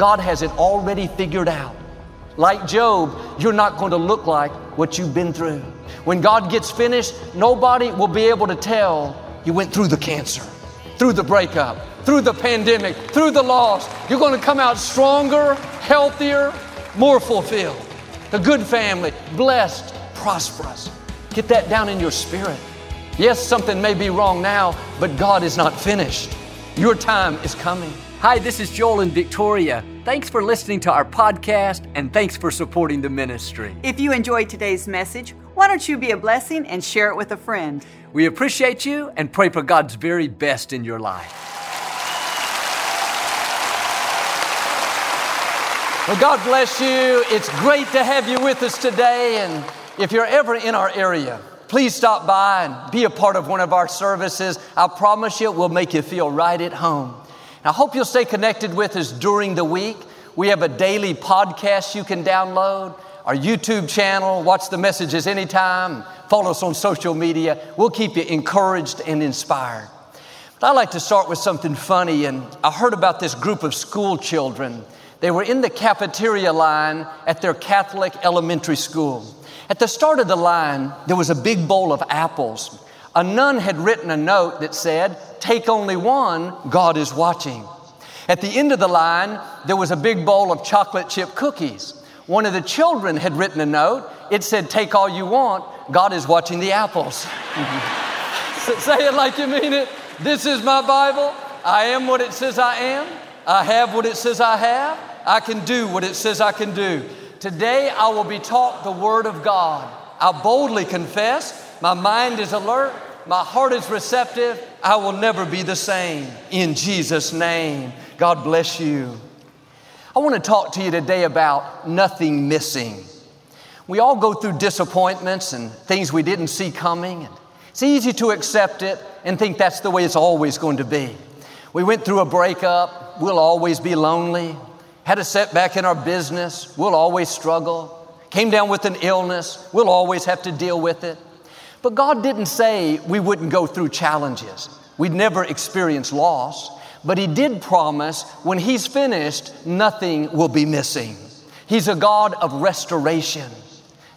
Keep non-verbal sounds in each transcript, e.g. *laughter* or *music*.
God has it already figured out. Like Job, you're not going to look like what you've been through. When God gets finished, nobody will be able to tell you went through the cancer, through the breakup, through the pandemic, through the loss. You're going to come out stronger, healthier, more fulfilled. A good family, blessed, prosperous. Get that down in your spirit. Yes, something may be wrong now, but God is not finished. Your time is coming. Hi, this is Joel and Victoria. Thanks for listening to our podcast and thanks for supporting the ministry. If you enjoyed today's message, why don't you be a blessing and share it with a friend? We appreciate you and pray for God's very best in your life. Well, God bless you. It's great to have you with us today. And if you're ever in our area, please stop by and be a part of one of our services. I promise you, it will make you feel right at home. I hope you'll stay connected with us during the week. We have a daily podcast you can download, our YouTube channel, watch the messages anytime, follow us on social media. We'll keep you encouraged and inspired. But I like to start with something funny, and I heard about this group of school children. They were in the cafeteria line at their Catholic elementary school. At the start of the line, there was a big bowl of apples. A nun had written a note that said, Take only one, God is watching. At the end of the line, there was a big bowl of chocolate chip cookies. One of the children had written a note. It said, Take all you want, God is watching the apples. *laughs* Say it like you mean it. This is my Bible. I am what it says I am. I have what it says I have. I can do what it says I can do. Today I will be taught the Word of God. I boldly confess, my mind is alert, my heart is receptive. I will never be the same. In Jesus' name, God bless you. I want to talk to you today about nothing missing. We all go through disappointments and things we didn't see coming. It's easy to accept it and think that's the way it's always going to be. We went through a breakup, we'll always be lonely. Had a setback in our business, we'll always struggle. Came down with an illness, we'll always have to deal with it. But God didn't say we wouldn't go through challenges. We'd never experience loss. But He did promise when He's finished, nothing will be missing. He's a God of restoration.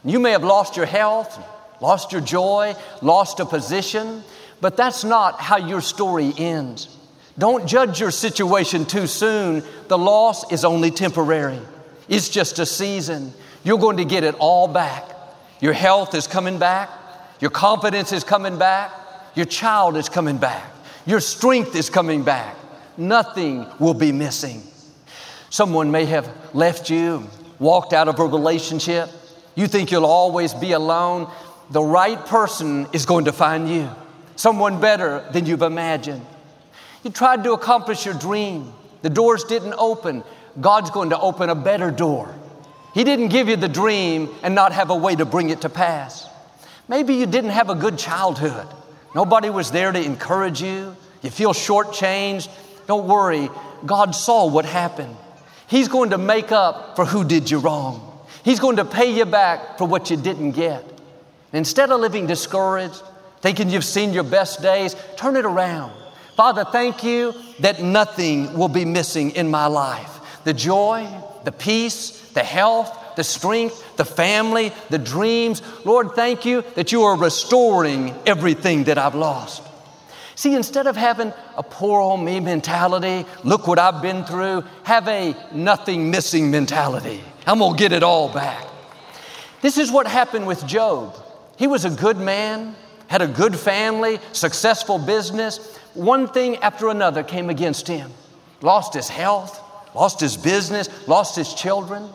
You may have lost your health, lost your joy, lost a position, but that's not how your story ends. Don't judge your situation too soon. The loss is only temporary, it's just a season. You're going to get it all back. Your health is coming back. Your confidence is coming back. Your child is coming back. Your strength is coming back. Nothing will be missing. Someone may have left you, walked out of a relationship. You think you'll always be alone. The right person is going to find you, someone better than you've imagined. You tried to accomplish your dream, the doors didn't open. God's going to open a better door. He didn't give you the dream and not have a way to bring it to pass. Maybe you didn't have a good childhood. Nobody was there to encourage you. You feel shortchanged. Don't worry. God saw what happened. He's going to make up for who did you wrong. He's going to pay you back for what you didn't get. Instead of living discouraged, thinking you've seen your best days, turn it around. Father, thank you that nothing will be missing in my life. The joy, the peace, the health, the strength, the family, the dreams. Lord, thank you that you are restoring everything that I've lost. See, instead of having a poor old me mentality, look what I've been through, have a nothing missing mentality. I'm gonna get it all back. This is what happened with Job. He was a good man, had a good family, successful business. One thing after another came against him. Lost his health, lost his business, lost his children.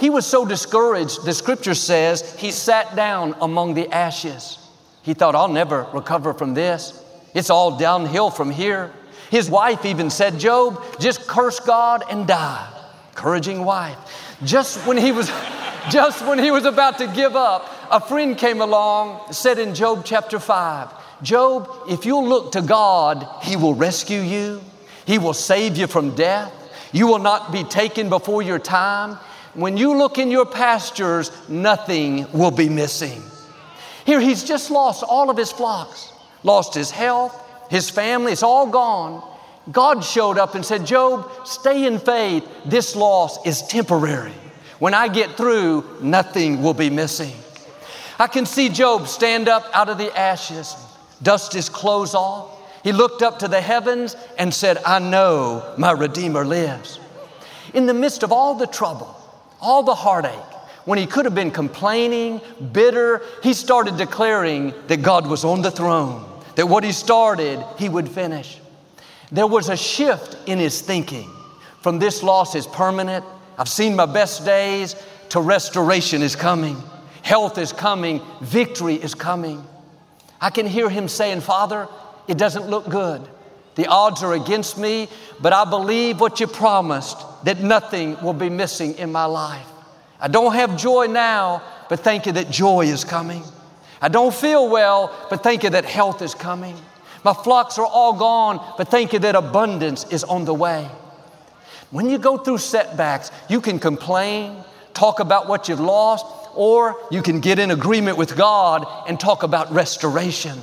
He was so discouraged, the scripture says he sat down among the ashes. He thought, I'll never recover from this. It's all downhill from here. His wife even said, Job, just curse God and die. Encouraging wife. Just when he was *laughs* just when he was about to give up, a friend came along, said in Job chapter 5, Job, if you'll look to God, he will rescue you. He will save you from death. You will not be taken before your time. When you look in your pastures, nothing will be missing. Here, he's just lost all of his flocks, lost his health, his family, it's all gone. God showed up and said, Job, stay in faith. This loss is temporary. When I get through, nothing will be missing. I can see Job stand up out of the ashes, dust his clothes off. He looked up to the heavens and said, I know my Redeemer lives. In the midst of all the trouble, all the heartache, when he could have been complaining, bitter, he started declaring that God was on the throne, that what he started, he would finish. There was a shift in his thinking from this loss is permanent, I've seen my best days, to restoration is coming, health is coming, victory is coming. I can hear him saying, Father, it doesn't look good. The odds are against me, but I believe what you promised that nothing will be missing in my life. I don't have joy now, but thank you that joy is coming. I don't feel well, but thank you that health is coming. My flocks are all gone, but thank you that abundance is on the way. When you go through setbacks, you can complain, talk about what you've lost, or you can get in agreement with God and talk about restoration.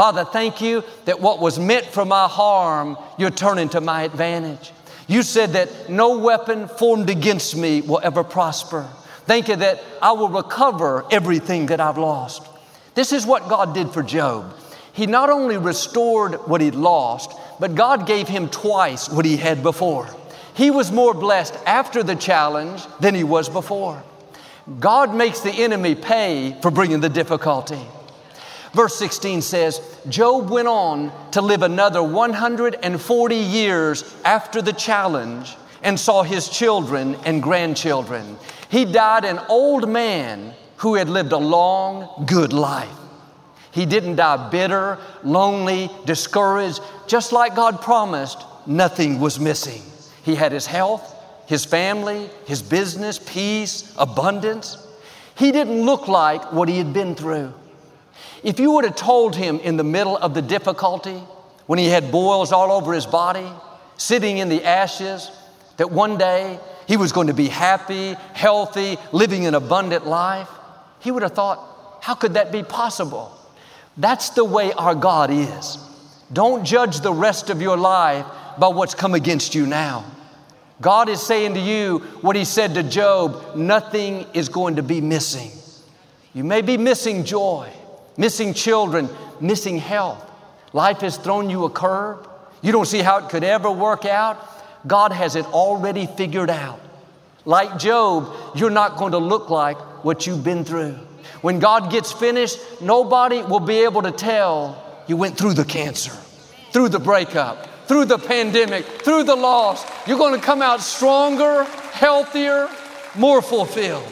Father, thank you that what was meant for my harm, you're turning to my advantage. You said that no weapon formed against me will ever prosper. Thank you that I will recover everything that I've lost. This is what God did for Job. He not only restored what he'd lost, but God gave him twice what he had before. He was more blessed after the challenge than he was before. God makes the enemy pay for bringing the difficulty. Verse 16 says, Job went on to live another 140 years after the challenge and saw his children and grandchildren. He died an old man who had lived a long, good life. He didn't die bitter, lonely, discouraged. Just like God promised, nothing was missing. He had his health, his family, his business, peace, abundance. He didn't look like what he had been through. If you would have told him in the middle of the difficulty, when he had boils all over his body, sitting in the ashes, that one day he was going to be happy, healthy, living an abundant life, he would have thought, how could that be possible? That's the way our God is. Don't judge the rest of your life by what's come against you now. God is saying to you what He said to Job nothing is going to be missing. You may be missing joy missing children, missing health. Life has thrown you a curve. You don't see how it could ever work out. God has it already figured out. Like Job, you're not going to look like what you've been through. When God gets finished, nobody will be able to tell you went through the cancer, through the breakup, through the pandemic, through the loss. You're going to come out stronger, healthier, more fulfilled.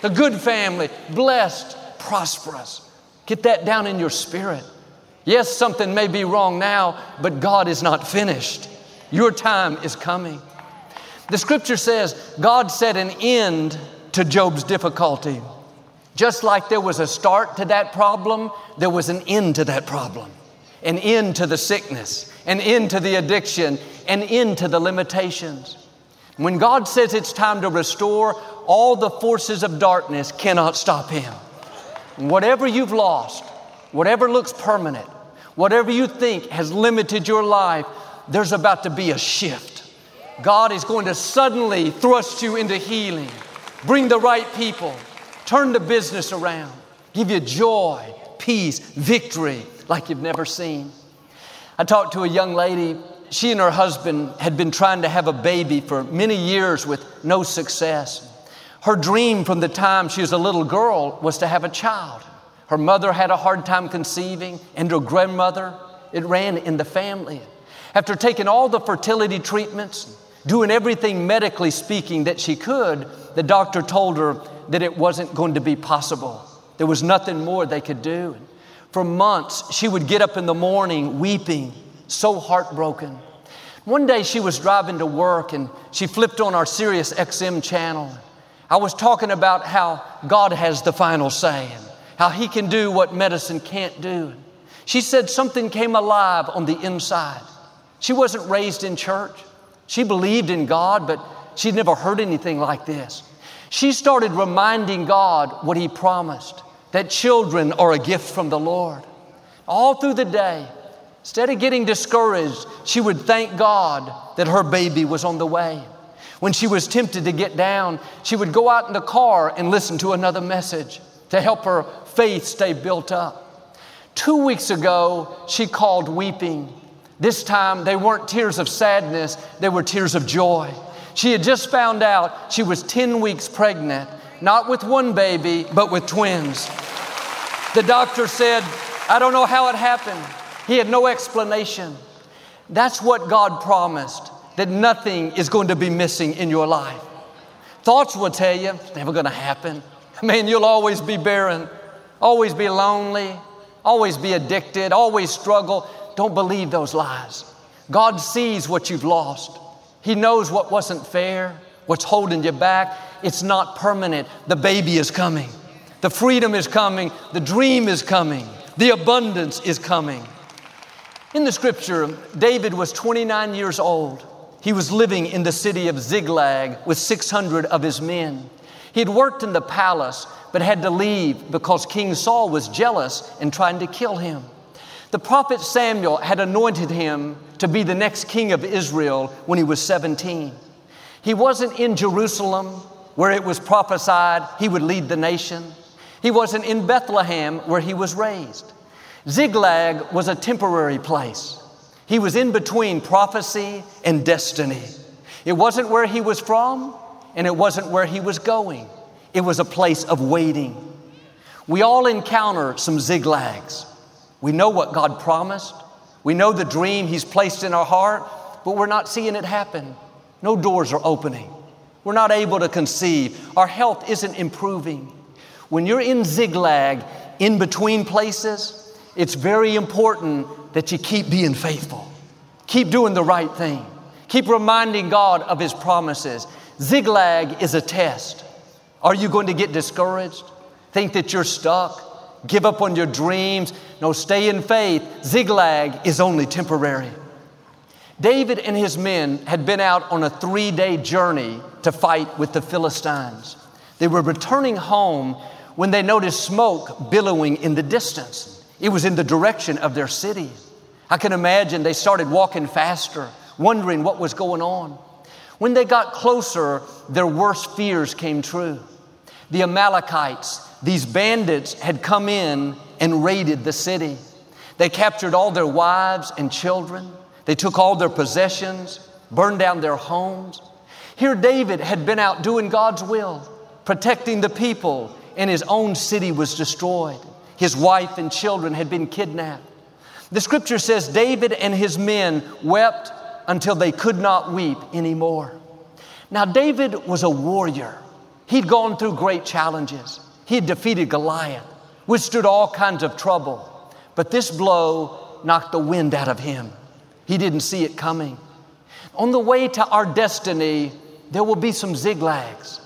The good family, blessed, prosperous. Get that down in your spirit. Yes, something may be wrong now, but God is not finished. Your time is coming. The scripture says God set an end to Job's difficulty. Just like there was a start to that problem, there was an end to that problem, an end to the sickness, an end to the addiction, an end to the limitations. When God says it's time to restore, all the forces of darkness cannot stop Him. Whatever you've lost, whatever looks permanent, whatever you think has limited your life, there's about to be a shift. God is going to suddenly thrust you into healing, bring the right people, turn the business around, give you joy, peace, victory like you've never seen. I talked to a young lady. She and her husband had been trying to have a baby for many years with no success. Her dream from the time she was a little girl was to have a child. Her mother had a hard time conceiving, and her grandmother, it ran in the family. After taking all the fertility treatments, doing everything medically speaking that she could, the doctor told her that it wasn't going to be possible. There was nothing more they could do. For months, she would get up in the morning weeping, so heartbroken. One day she was driving to work and she flipped on our Sirius XM channel. I was talking about how God has the final say and how He can do what medicine can't do. She said something came alive on the inside. She wasn't raised in church. She believed in God, but she'd never heard anything like this. She started reminding God what He promised that children are a gift from the Lord. All through the day, Instead of getting discouraged, she would thank God that her baby was on the way. When she was tempted to get down, she would go out in the car and listen to another message to help her faith stay built up. Two weeks ago, she called weeping. This time, they weren't tears of sadness, they were tears of joy. She had just found out she was 10 weeks pregnant, not with one baby, but with twins. The doctor said, I don't know how it happened. He had no explanation. That's what God promised, that nothing is going to be missing in your life. Thoughts will tell you, it's never going to happen. *laughs* Man, you'll always be barren, always be lonely, always be addicted, always struggle. Don't believe those lies. God sees what you've lost. He knows what wasn't fair, what's holding you back. It's not permanent. The baby is coming. The freedom is coming. The dream is coming. The abundance is coming. In the scripture, David was 29 years old. He was living in the city of Ziklag with 600 of his men. He had worked in the palace, but had to leave because King Saul was jealous and trying to kill him. The prophet Samuel had anointed him to be the next king of Israel when he was 17. He wasn't in Jerusalem where it was prophesied he would lead the nation. He wasn't in Bethlehem where he was raised. Ziklag was a temporary place. He was in between prophecy and destiny. It wasn't where he was from, and it wasn't where he was going. It was a place of waiting. We all encounter some Ziklags. We know what God promised. We know the dream He's placed in our heart, but we're not seeing it happen. No doors are opening. We're not able to conceive. Our health isn't improving. When you're in Ziklag, in between places, it's very important that you keep being faithful. Keep doing the right thing. Keep reminding God of His promises. Ziklag is a test. Are you going to get discouraged? Think that you're stuck? Give up on your dreams? No, stay in faith. Ziklag is only temporary. David and his men had been out on a three day journey to fight with the Philistines. They were returning home when they noticed smoke billowing in the distance. It was in the direction of their city. I can imagine they started walking faster, wondering what was going on. When they got closer, their worst fears came true. The Amalekites, these bandits, had come in and raided the city. They captured all their wives and children. They took all their possessions, burned down their homes. Here, David had been out doing God's will, protecting the people, and his own city was destroyed. His wife and children had been kidnapped. The scripture says David and his men wept until they could not weep anymore. Now, David was a warrior. He'd gone through great challenges. He had defeated Goliath, withstood all kinds of trouble. But this blow knocked the wind out of him. He didn't see it coming. On the way to our destiny, there will be some Ziklags.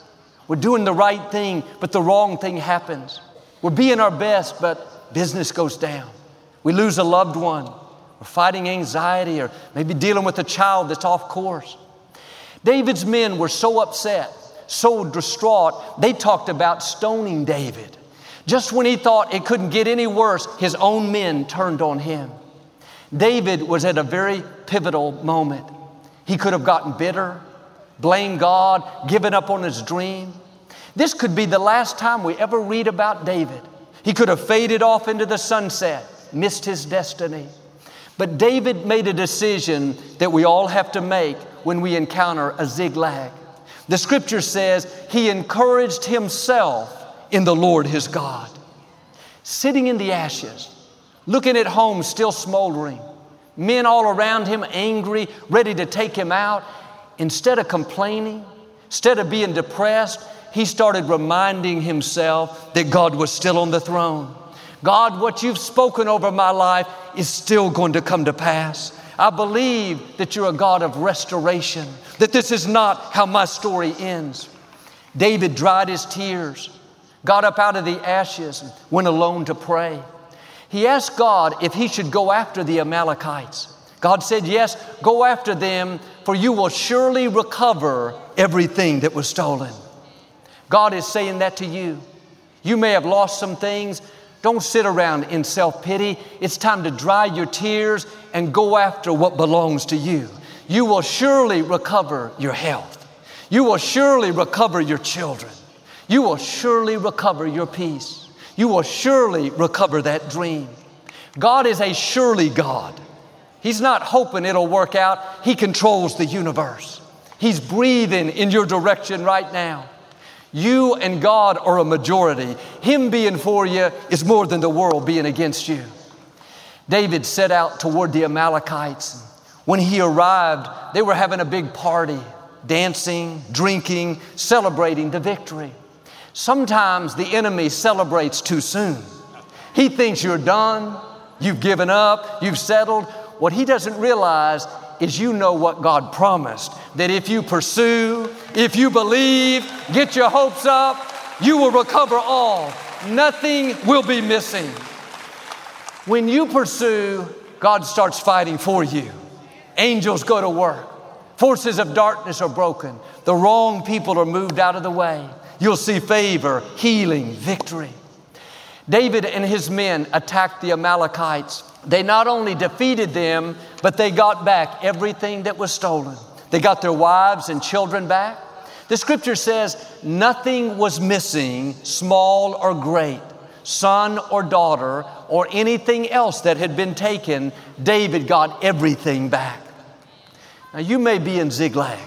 We're doing the right thing, but the wrong thing happens. We're being our best, but business goes down. We lose a loved one. We're fighting anxiety or maybe dealing with a child that's off course. David's men were so upset, so distraught, they talked about stoning David. Just when he thought it couldn't get any worse, his own men turned on him. David was at a very pivotal moment. He could have gotten bitter, blamed God, given up on his dream. This could be the last time we ever read about David. He could have faded off into the sunset, missed his destiny. But David made a decision that we all have to make when we encounter a Ziklag. The scripture says he encouraged himself in the Lord his God. Sitting in the ashes, looking at home still smoldering, men all around him angry, ready to take him out. Instead of complaining, instead of being depressed, he started reminding himself that God was still on the throne. God, what you've spoken over my life is still going to come to pass. I believe that you're a God of restoration, that this is not how my story ends. David dried his tears, got up out of the ashes, and went alone to pray. He asked God if he should go after the Amalekites. God said, Yes, go after them, for you will surely recover everything that was stolen. God is saying that to you. You may have lost some things. Don't sit around in self pity. It's time to dry your tears and go after what belongs to you. You will surely recover your health. You will surely recover your children. You will surely recover your peace. You will surely recover that dream. God is a surely God. He's not hoping it'll work out. He controls the universe. He's breathing in your direction right now. You and God are a majority. Him being for you is more than the world being against you. David set out toward the Amalekites. When he arrived, they were having a big party, dancing, drinking, celebrating the victory. Sometimes the enemy celebrates too soon. He thinks you're done, you've given up, you've settled. What he doesn't realize is you know what God promised that if you pursue, if you believe, get your hopes up, you will recover all. Nothing will be missing. When you pursue, God starts fighting for you. Angels go to work. Forces of darkness are broken. The wrong people are moved out of the way. You'll see favor, healing, victory. David and his men attacked the Amalekites. They not only defeated them, but they got back everything that was stolen. They got their wives and children back. The scripture says nothing was missing, small or great, son or daughter, or anything else that had been taken. David got everything back. Now, you may be in Ziklag.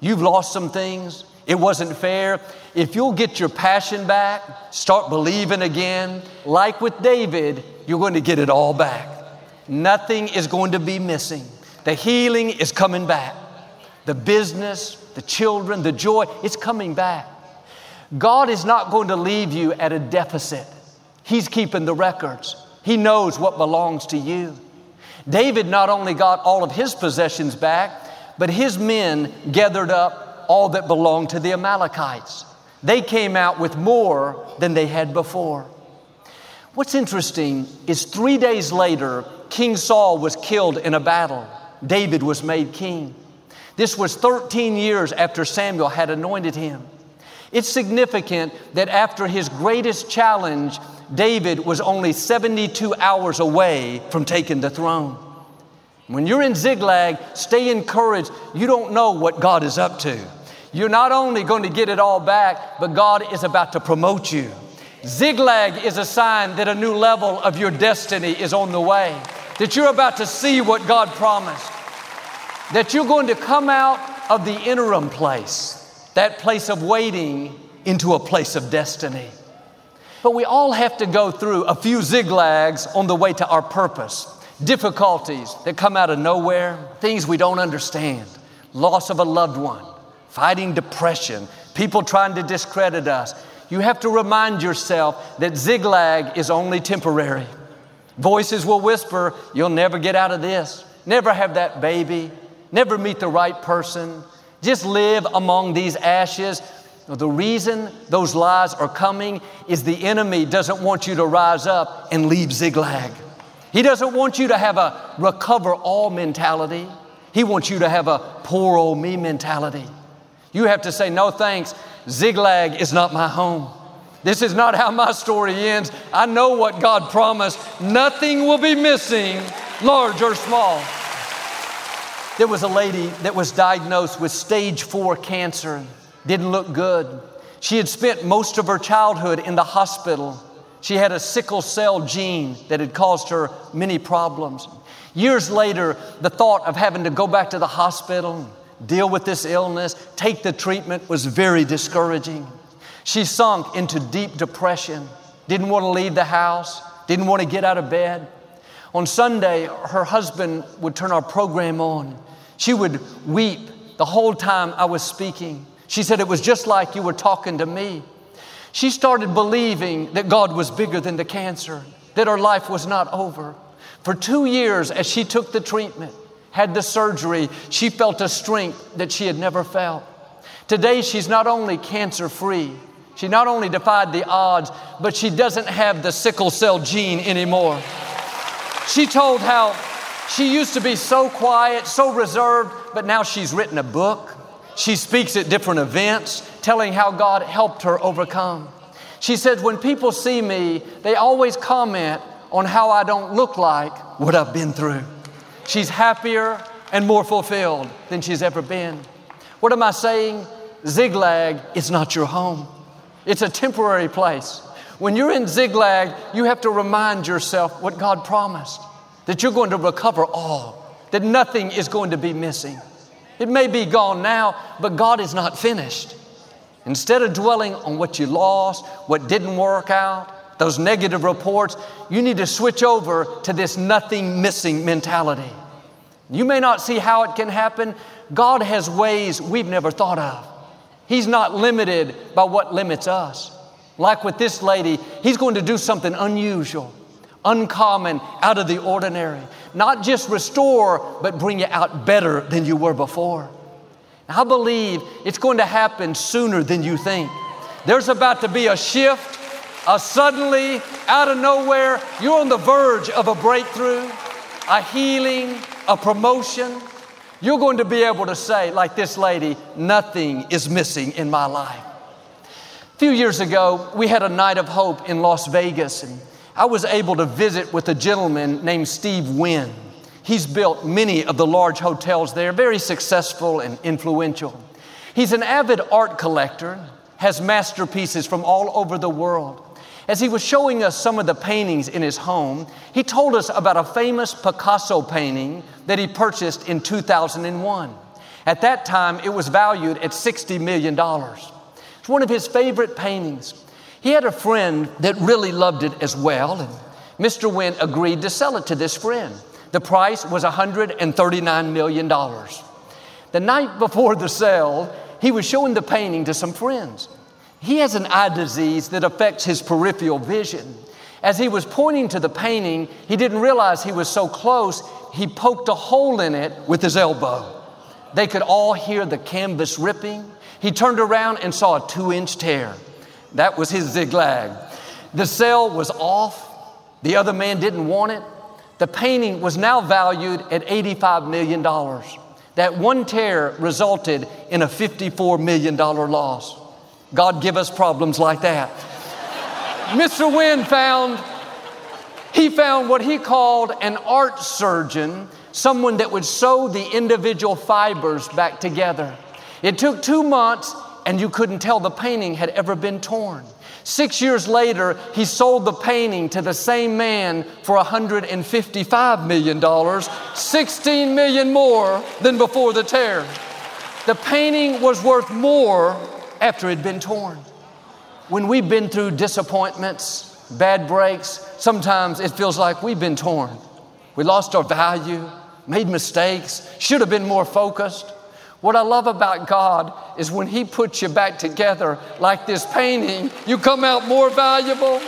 You've lost some things. It wasn't fair. If you'll get your passion back, start believing again, like with David, you're going to get it all back. Nothing is going to be missing. The healing is coming back. The business, the children, the joy, it's coming back. God is not going to leave you at a deficit. He's keeping the records. He knows what belongs to you. David not only got all of his possessions back, but his men gathered up all that belonged to the Amalekites. They came out with more than they had before. What's interesting is three days later, King Saul was killed in a battle. David was made king. This was 13 years after Samuel had anointed him. It's significant that after his greatest challenge, David was only 72 hours away from taking the throne. When you're in Ziklag, stay encouraged. You don't know what God is up to. You're not only going to get it all back, but God is about to promote you. Ziklag is a sign that a new level of your destiny is on the way, that you're about to see what God promised, that you're going to come out of the interim place, that place of waiting, into a place of destiny. But we all have to go through a few Ziklags on the way to our purpose. Difficulties that come out of nowhere, things we don't understand, loss of a loved one, fighting depression, people trying to discredit us. You have to remind yourself that Ziklag is only temporary. Voices will whisper, You'll never get out of this, never have that baby, never meet the right person, just live among these ashes. The reason those lies are coming is the enemy doesn't want you to rise up and leave Ziklag. He doesn't want you to have a recover all mentality. He wants you to have a poor old me mentality. You have to say, no thanks, Ziklag is not my home. This is not how my story ends. I know what God promised. Nothing will be missing, large or small. There was a lady that was diagnosed with stage four cancer didn't look good. She had spent most of her childhood in the hospital. She had a sickle cell gene that had caused her many problems. Years later, the thought of having to go back to the hospital, deal with this illness, take the treatment was very discouraging. She sunk into deep depression, didn't want to leave the house, didn't want to get out of bed. On Sunday, her husband would turn our program on. She would weep the whole time I was speaking. She said, It was just like you were talking to me. She started believing that God was bigger than the cancer, that her life was not over. For two years, as she took the treatment, had the surgery, she felt a strength that she had never felt. Today, she's not only cancer free, she not only defied the odds, but she doesn't have the sickle cell gene anymore. She told how she used to be so quiet, so reserved, but now she's written a book. She speaks at different events, telling how God helped her overcome. She says, When people see me, they always comment on how I don't look like what I've been through. She's happier and more fulfilled than she's ever been. What am I saying? Ziklag is not your home, it's a temporary place. When you're in Ziklag, you have to remind yourself what God promised that you're going to recover all, that nothing is going to be missing. It may be gone now, but God is not finished. Instead of dwelling on what you lost, what didn't work out, those negative reports, you need to switch over to this nothing missing mentality. You may not see how it can happen. God has ways we've never thought of. He's not limited by what limits us. Like with this lady, He's going to do something unusual, uncommon, out of the ordinary. Not just restore, but bring you out better than you were before. I believe it's going to happen sooner than you think. There's about to be a shift, a suddenly, out of nowhere, you're on the verge of a breakthrough, a healing, a promotion. You're going to be able to say, like this lady, nothing is missing in my life. A few years ago, we had a night of hope in Las Vegas, and I was able to visit with a gentleman named Steve Wynn. He's built many of the large hotels there, very successful and influential. He's an avid art collector, has masterpieces from all over the world. As he was showing us some of the paintings in his home, he told us about a famous Picasso painting that he purchased in 2001. At that time, it was valued at $60 million. It's one of his favorite paintings. He had a friend that really loved it as well, and Mr. Wynn agreed to sell it to this friend. The price was $139 million. The night before the sale, he was showing the painting to some friends. He has an eye disease that affects his peripheral vision. As he was pointing to the painting, he didn't realize he was so close, he poked a hole in it with his elbow. They could all hear the canvas ripping. He turned around and saw a two inch tear. That was his Ziklag. The sale was off. The other man didn't want it. The painting was now valued at $85 million. That one tear resulted in a $54 million loss. God give us problems like that. *laughs* Mr. Wynn found, he found what he called an art surgeon, someone that would sew the individual fibers back together. It took two months and you couldn't tell the painting had ever been torn. Six years later, he sold the painting to the same man for $155 million, 16 million more than before the tear. The painting was worth more after it had been torn. When we've been through disappointments, bad breaks, sometimes it feels like we've been torn. We lost our value, made mistakes, should have been more focused. What I love about God is when He puts you back together like this painting, you come out more valuable.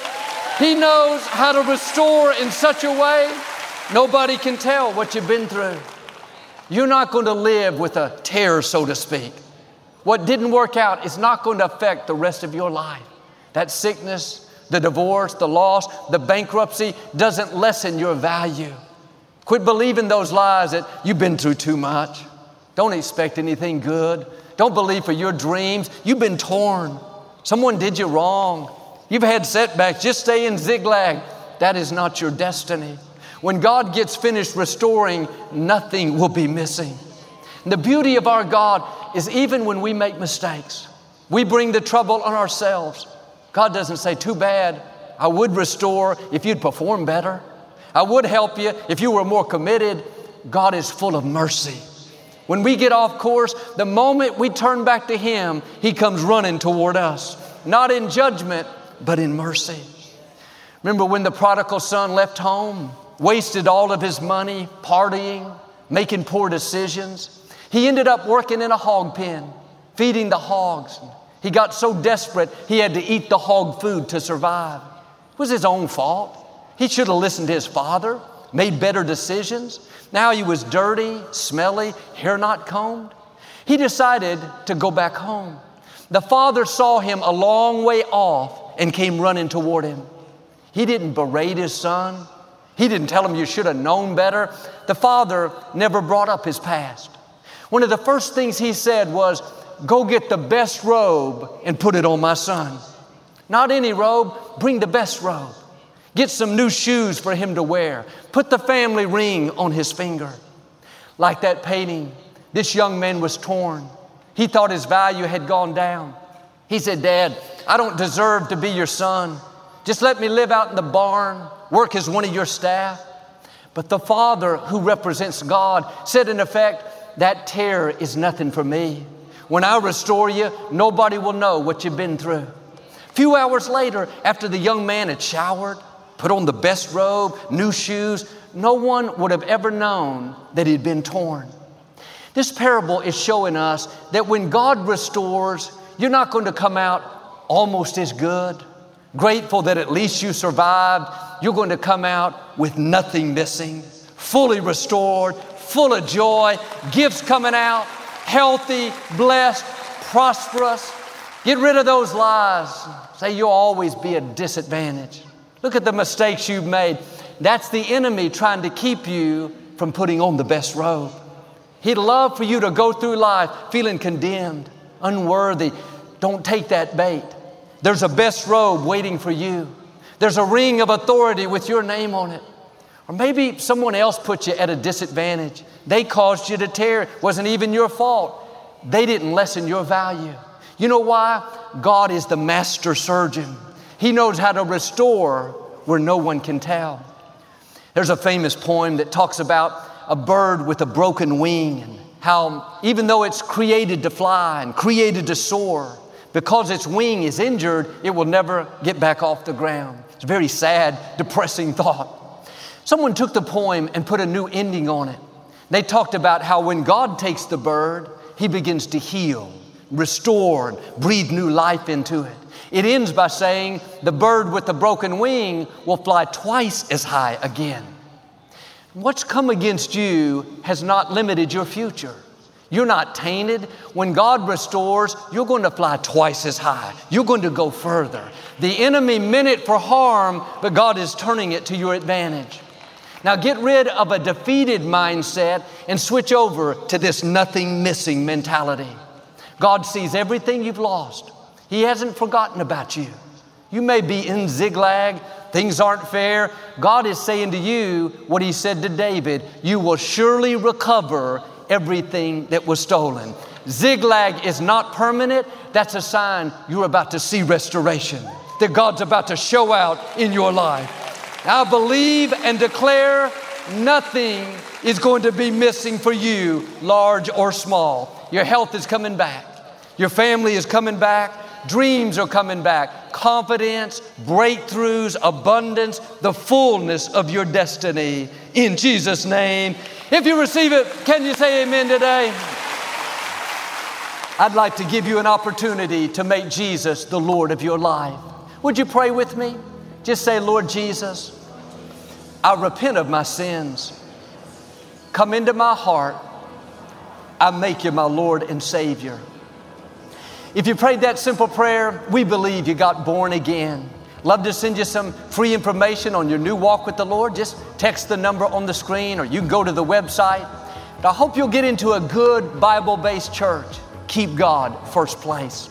He knows how to restore in such a way nobody can tell what you've been through. You're not going to live with a tear, so to speak. What didn't work out is not going to affect the rest of your life. That sickness, the divorce, the loss, the bankruptcy doesn't lessen your value. Quit believing those lies that you've been through too much. Don't expect anything good. Don't believe for your dreams. You've been torn. Someone did you wrong. You've had setbacks. Just stay in Ziklag. That is not your destiny. When God gets finished restoring, nothing will be missing. And the beauty of our God is even when we make mistakes, we bring the trouble on ourselves. God doesn't say, Too bad. I would restore if you'd perform better. I would help you if you were more committed. God is full of mercy. When we get off course, the moment we turn back to Him, He comes running toward us, not in judgment, but in mercy. Remember when the prodigal son left home, wasted all of his money, partying, making poor decisions? He ended up working in a hog pen, feeding the hogs. He got so desperate, he had to eat the hog food to survive. It was his own fault. He should have listened to his father, made better decisions. Now he was dirty, smelly, hair not combed. He decided to go back home. The father saw him a long way off and came running toward him. He didn't berate his son. He didn't tell him you should have known better. The father never brought up his past. One of the first things he said was, Go get the best robe and put it on my son. Not any robe, bring the best robe. Get some new shoes for him to wear. Put the family ring on his finger. Like that painting, this young man was torn. He thought his value had gone down. He said, Dad, I don't deserve to be your son. Just let me live out in the barn, work as one of your staff. But the father, who represents God, said, in effect, that tear is nothing for me. When I restore you, nobody will know what you've been through. A few hours later, after the young man had showered, put on the best robe, new shoes, no one would have ever known that he'd been torn. This parable is showing us that when God restores, you're not going to come out almost as good, grateful that at least you survived. You're going to come out with nothing missing, fully restored, full of joy, gifts coming out, healthy, blessed, prosperous. Get rid of those lies. Say you'll always be a disadvantage. Look at the mistakes you've made. That's the enemy trying to keep you from putting on the best robe. He'd love for you to go through life feeling condemned, unworthy. Don't take that bait. There's a best robe waiting for you. There's a ring of authority with your name on it. Or maybe someone else put you at a disadvantage. They caused you to tear. It wasn't even your fault. They didn't lessen your value. You know why? God is the master surgeon. He knows how to restore where no one can tell. There's a famous poem that talks about a bird with a broken wing and how even though it's created to fly and created to soar, because its wing is injured, it will never get back off the ground. It's a very sad, depressing *laughs* thought. Someone took the poem and put a new ending on it. They talked about how when God takes the bird, he begins to heal, restore, and breathe new life into it. It ends by saying the bird with the broken wing will fly twice as high again. What's come against you has not limited your future. You're not tainted. When God restores, you're going to fly twice as high. You're going to go further. The enemy meant it for harm, but God is turning it to your advantage. Now get rid of a defeated mindset and switch over to this nothing missing mentality. God sees everything you've lost. He hasn't forgotten about you. You may be in Ziklag, things aren't fair. God is saying to you what He said to David you will surely recover everything that was stolen. Ziklag is not permanent. That's a sign you're about to see restoration, that God's about to show out in your life. I believe and declare nothing is going to be missing for you, large or small. Your health is coming back, your family is coming back, dreams are coming back, confidence, breakthroughs, abundance, the fullness of your destiny in Jesus' name. If you receive it, can you say amen today? I'd like to give you an opportunity to make Jesus the Lord of your life. Would you pray with me? Just say, Lord Jesus, I repent of my sins. Come into my heart. I make you my Lord and Savior. If you prayed that simple prayer, we believe you got born again. Love to send you some free information on your new walk with the Lord. Just text the number on the screen or you can go to the website. But I hope you'll get into a good Bible based church. Keep God first place.